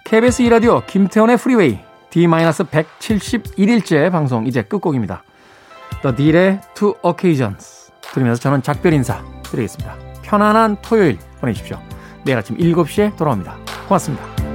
KBS 2라디오 김태훈의 프리웨이 D-171일째 방송 이제 끝곡입니다. The Deele의 Two Occasions 들으면서 저는 작별 인사 드리겠습니다. 편안한 토요일 보내십시오. 내일 아침 7시에 돌아옵니다. 고맙습니다.